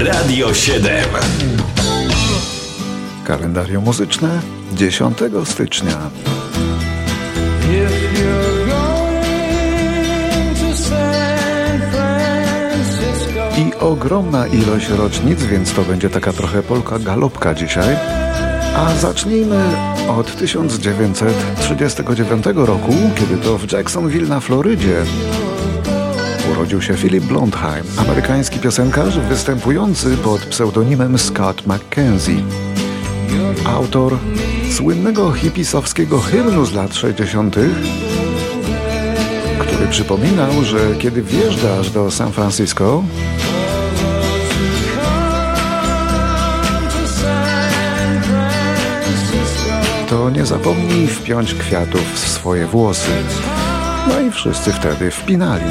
Radio 7. Kalendarium muzyczne 10 stycznia. I ogromna ilość rocznic, więc to będzie taka trochę polka galopka dzisiaj. A zacznijmy od 1939 roku, kiedy to w Jacksonville na Florydzie urodził się Philip Blondheim, amerykański piosenkarz występujący pod pseudonimem Scott McKenzie. Autor słynnego hipisowskiego hymnu z lat 60., który przypominał, że kiedy wjeżdżasz do San Francisco, to nie zapomnij wpiąć kwiatów w swoje włosy. No i wszyscy wtedy wpinali.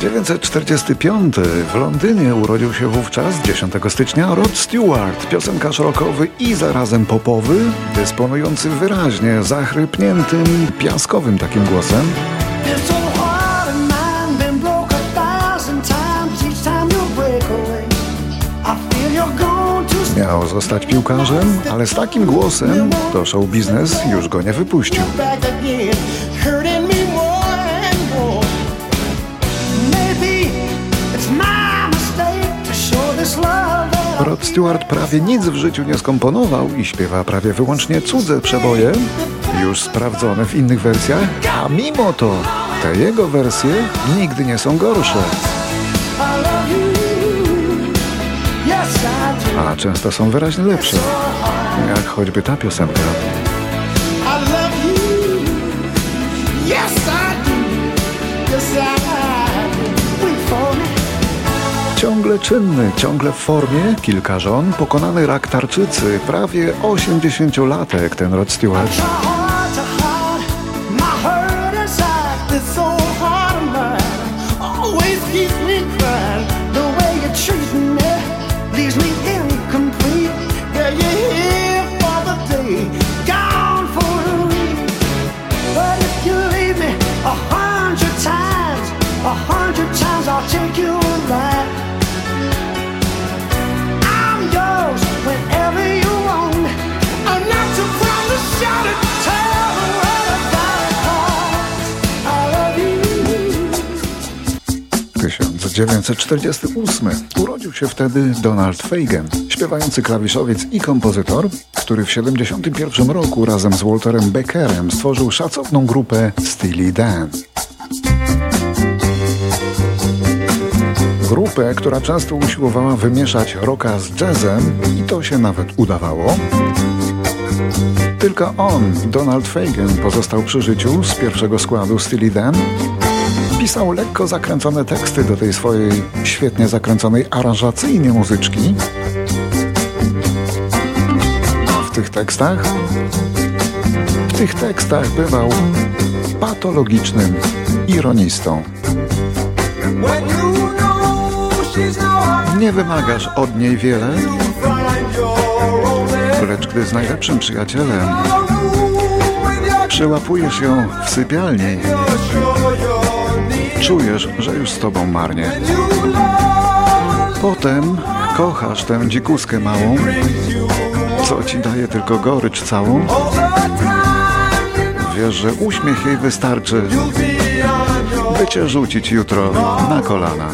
1945 w Londynie urodził się wówczas 10 stycznia Rod Stewart, piosenkarz rockowy i zarazem popowy, dysponujący wyraźnie zachrypniętym, piaskowym takim głosem. Miał zostać piłkarzem, ale z takim głosem to show biznes już go nie wypuścił. Rod Stewart prawie nic w życiu nie skomponował i śpiewa prawie wyłącznie cudze przeboje, już sprawdzone w innych wersjach, a mimo to te jego wersje nigdy nie są gorsze. A często są wyraźnie lepsze, jak choćby ta piosenka. Ciągle czynny, ciągle w formie, kilka żon, pokonany rak tarczycy, prawie 80-latek ten Rod Stewart. 1948 urodził się wtedy Donald Fagen, śpiewający klawiszowiec i kompozytor, który w 1971 roku razem z Walterem Beckerem stworzył szacowną grupę Steely Dan. Grupę, która często usiłowała wymieszać rocka z jazzem i to się nawet udawało. Tylko on, Donald Fagen, pozostał przy życiu z pierwszego składu Steely Dan pisał lekko zakręcone teksty do tej swojej świetnie zakręconej aranżacyjnie muzyczki. W tych tekstach w tych tekstach bywał patologicznym ironistą. Nie wymagasz od niej wiele, lecz gdy z najlepszym przyjacielem przyłapujesz ją w sypialni, czujesz, że już z tobą marnie. Potem kochasz tę dzikuskę małą, co ci daje tylko gorycz całą. Wiesz, że uśmiech jej wystarczy, by cię rzucić jutro na kolana.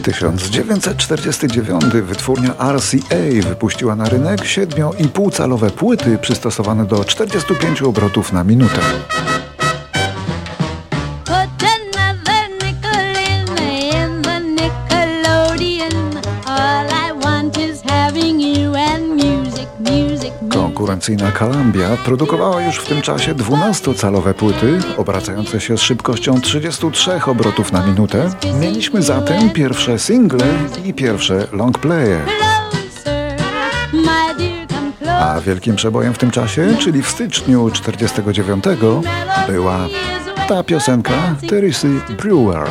1949 wytwórnia RCA wypuściła na rynek 7,5-calowe płyty przystosowane do 45 obrotów na minutę. Korporacyjna Columbia produkowała już w tym czasie 12-calowe płyty, obracające się z szybkością 33 obrotów na minutę. Mieliśmy zatem pierwsze single i pierwsze long playe. A wielkim przebojem w tym czasie, czyli w styczniu 49, była ta piosenka Teresy Brewer.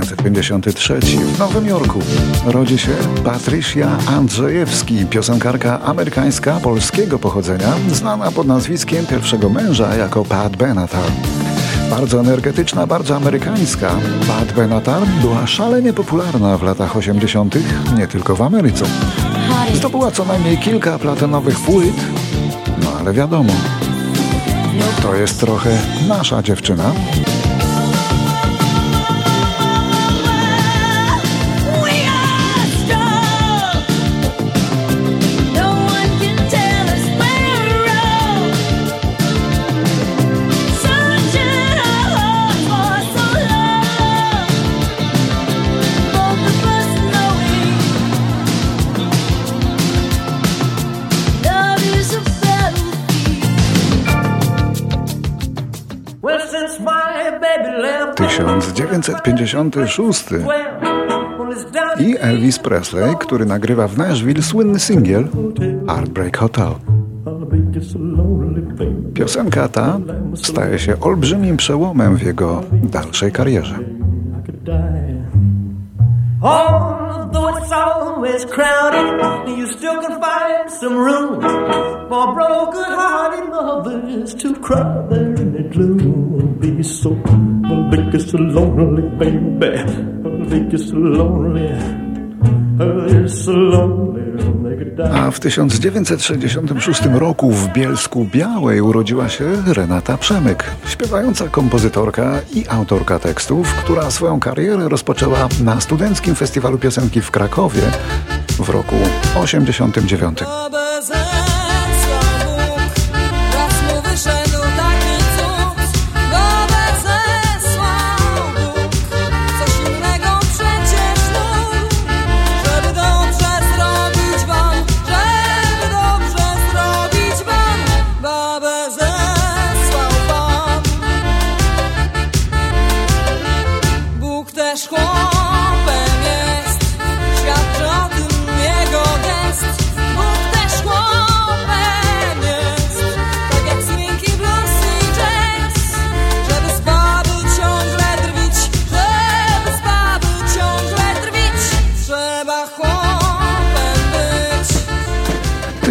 1953 w Nowym Jorku rodzi się Patrycja Andrzejewski, piosenkarka amerykańska polskiego pochodzenia, znana pod nazwiskiem pierwszego męża jako Pat Benatar. Bardzo energetyczna, bardzo amerykańska, Pat Benatar była szalenie popularna w latach 80., nie tylko w Ameryce. Zdobyła co najmniej kilka platynowych płyt, no ale wiadomo, to jest trochę nasza dziewczyna. 1956 i Elvis Presley, który nagrywa w Nashville słynny singiel Heartbreak Hotel. Piosenka ta staje się olbrzymim przełomem w jego dalszej karierze. Although it's always crowded, you still can find some room for broken-hearted lovers to cry there in the gloom. Be so, So lonely, baby. So lonely. A w 1966 roku w Bielsku Białej urodziła się Renata Przemyk, śpiewająca kompozytorka i autorka tekstów, która swoją karierę rozpoczęła na Studenckim Festiwalu Piosenki w Krakowie w roku 1989.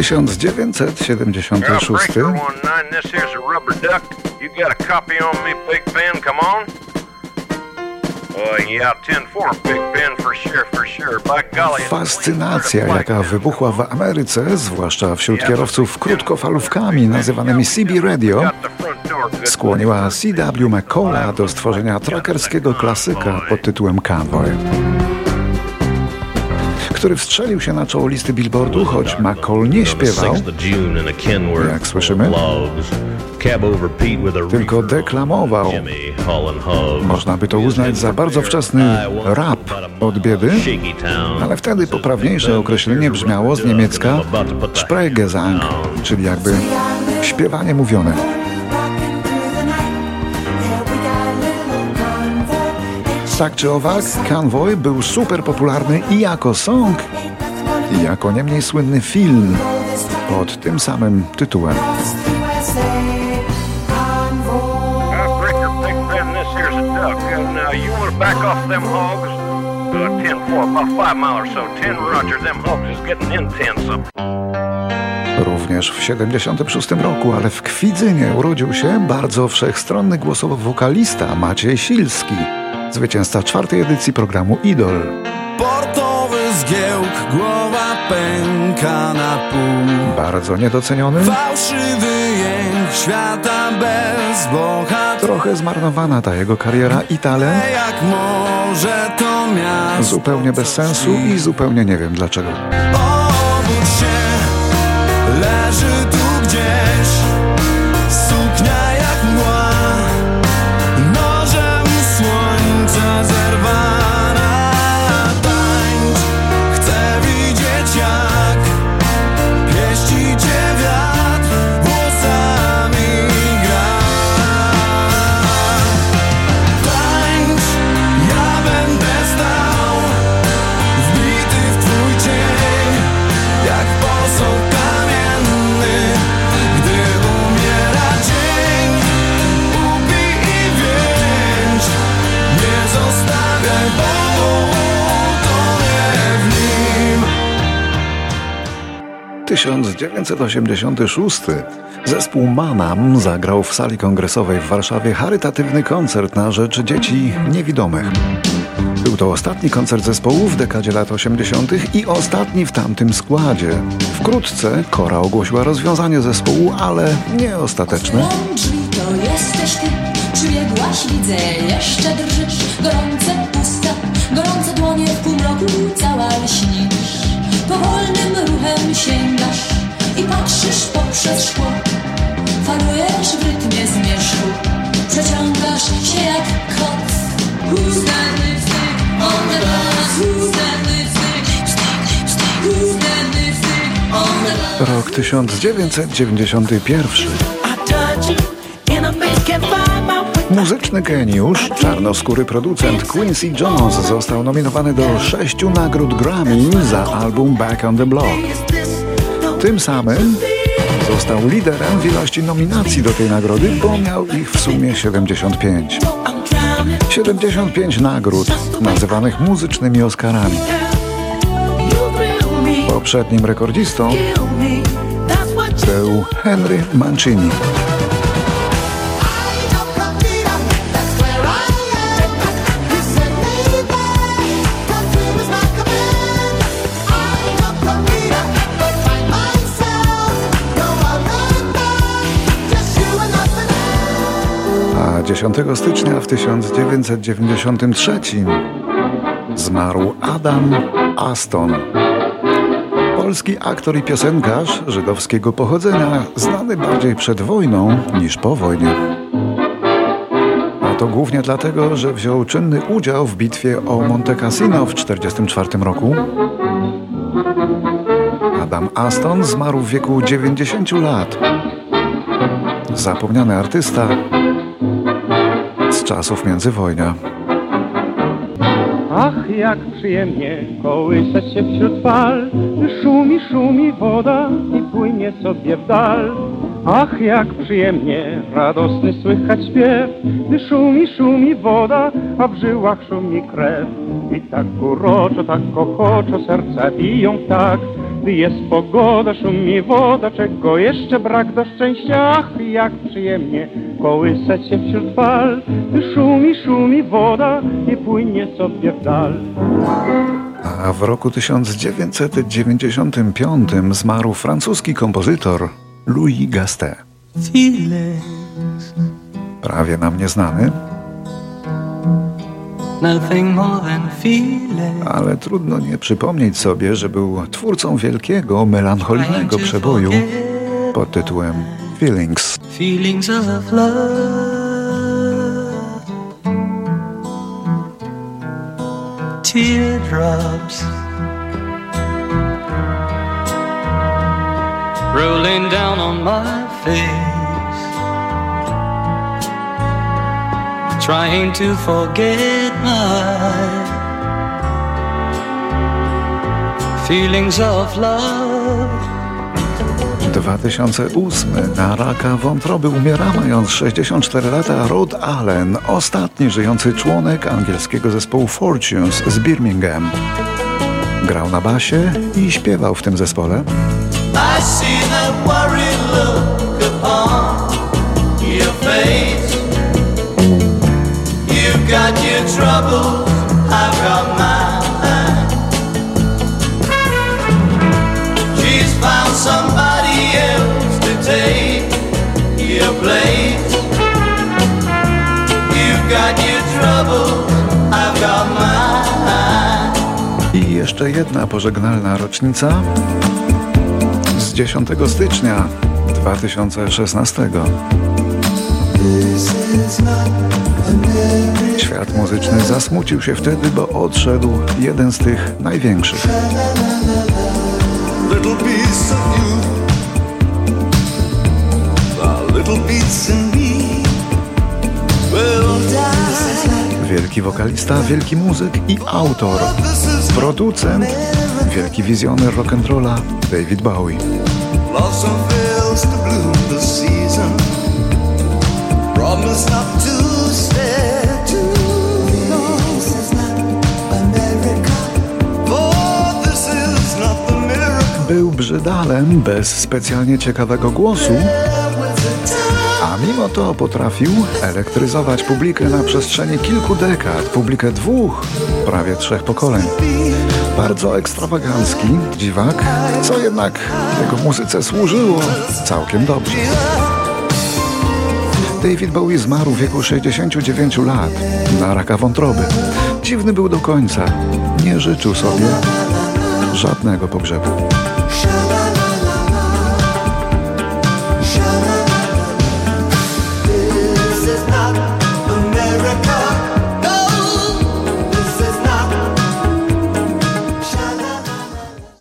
1976. Fascynacja, jaka wybuchła w Ameryce, zwłaszcza wśród kierowców krótkofalówkami nazywanymi CB Radio, skłoniła C.W. McCalla do stworzenia trackerskiego klasyka pod tytułem Cowboy który wstrzelił się na czoło listy Billboardu, choć McCall nie śpiewał, jak słyszymy, tylko deklamował. Można by to uznać za bardzo wczesny rap od biedy, ale wtedy poprawniejsze określenie brzmiało z niemiecka Sprechgesang, czyli jakby śpiewanie mówione. Tak czy owak, Convoy był super popularny i jako song, i jako nie mniej słynny film pod tym samym tytułem. Również w 76 roku, ale w Kwidzynie urodził się bardzo wszechstronny głosowo wokalista Maciej Silski zwycięzca czwartej edycji programu Idol. Portowy zgiełk, głowa pęka na pół. Bardzo niedoceniony. Fałszywy jęk świata bez bohaterów. Trochę zmarnowana ta jego kariera i talent. Jak może to miasto Zupełnie bez sensu i zupełnie nie wiem dlaczego. Obudź się, leży tu gdzieś, 1986 zespół Manam zagrał w sali kongresowej w Warszawie charytatywny koncert na rzecz dzieci niewidomych. Był to ostatni koncert zespołu w dekadzie lat 80. i ostatni w tamtym składzie. Wkrótce Kora ogłosiła rozwiązanie zespołu, ale nie ostateczne. Powolnym ruchem i patrzysz poprzez szkło, falujesz w rytmie zmierzchu, przeciągasz się jak kot. Who's that lipstick on the glass? Who's that lipstick? Who's that lipstick on the glass? Rok 1991. Muzyczny geniusz, czarnoskóry producent Quincy Jones został nominowany do sześciu nagród Grammy za album Back on the Block. Tym samym został liderem w ilości nominacji do tej nagrody, bo miał ich w sumie 75. 75 nagród, nazywanych muzycznymi Oscarami. Poprzednim rekordzistą był Henry Mancini. 10 stycznia w 1993 zmarł Adam Aston. Polski aktor i piosenkarz żydowskiego pochodzenia, znany bardziej przed wojną niż po wojnie. A to głównie dlatego, że wziął czynny udział w bitwie o Monte Cassino w 1944 roku. Adam Aston zmarł w wieku 90 lat. Zapomniany artysta czasów międzywojnia. Ach, jak przyjemnie kołysać się wśród fal, szumi, szumi woda i płynie sobie w dal. Ach, jak przyjemnie, radosny słychać śpiew, gdy szumi, szumi woda, a w żyłach szumi krew. I tak uroczo, tak ochoczo serca biją tak, gdy jest pogoda, szumi woda, czego jeszcze brak do szczęścia. Ach, jak przyjemnie kołysać się wśród fal, gdy szumi, szumi woda i płynie sobie w dal. A w roku 1995 zmarł francuski kompozytor Louis Gastet. Prawie nam nieznany, ale trudno nie przypomnieć sobie, że był twórcą wielkiego, melancholijnego przeboju pod tytułem Feelings. Feelings of love. Teardrops rolling down on my face, trying to forget my feelings of love. 2008 na raka wątroby umiera mając 64 lata Rod Allen, ostatni żyjący członek angielskiego zespołu Fortunes z Birmingham. Grał na basie i śpiewał w tym zespole. I see that worried look got your troubles, I've got mine. She's found somebody else to take your place. You've got your troubles, I've got mine. I jeszcze jedna pożegnalna rocznica z 10 stycznia 2016. Świat muzyczny zasmucił się wtedy, bo odszedł jeden z tych największych. Wielki wokalista, wielki muzyk i autor, producent, wielki wizjoner rock'n'rolla David Bowie. Był brzydki pedalem, bez specjalnie ciekawego głosu, a mimo to potrafił elektryzować publikę na przestrzeni kilku dekad, publikę dwóch, prawie trzech pokoleń. Bardzo ekstrawagancki dziwak, co jednak jego muzyce służyło całkiem dobrze. David Bowie zmarł w wieku 69 lat na raka wątroby. Dziwny był do końca. Nie życzył sobie żadnego pogrzebu.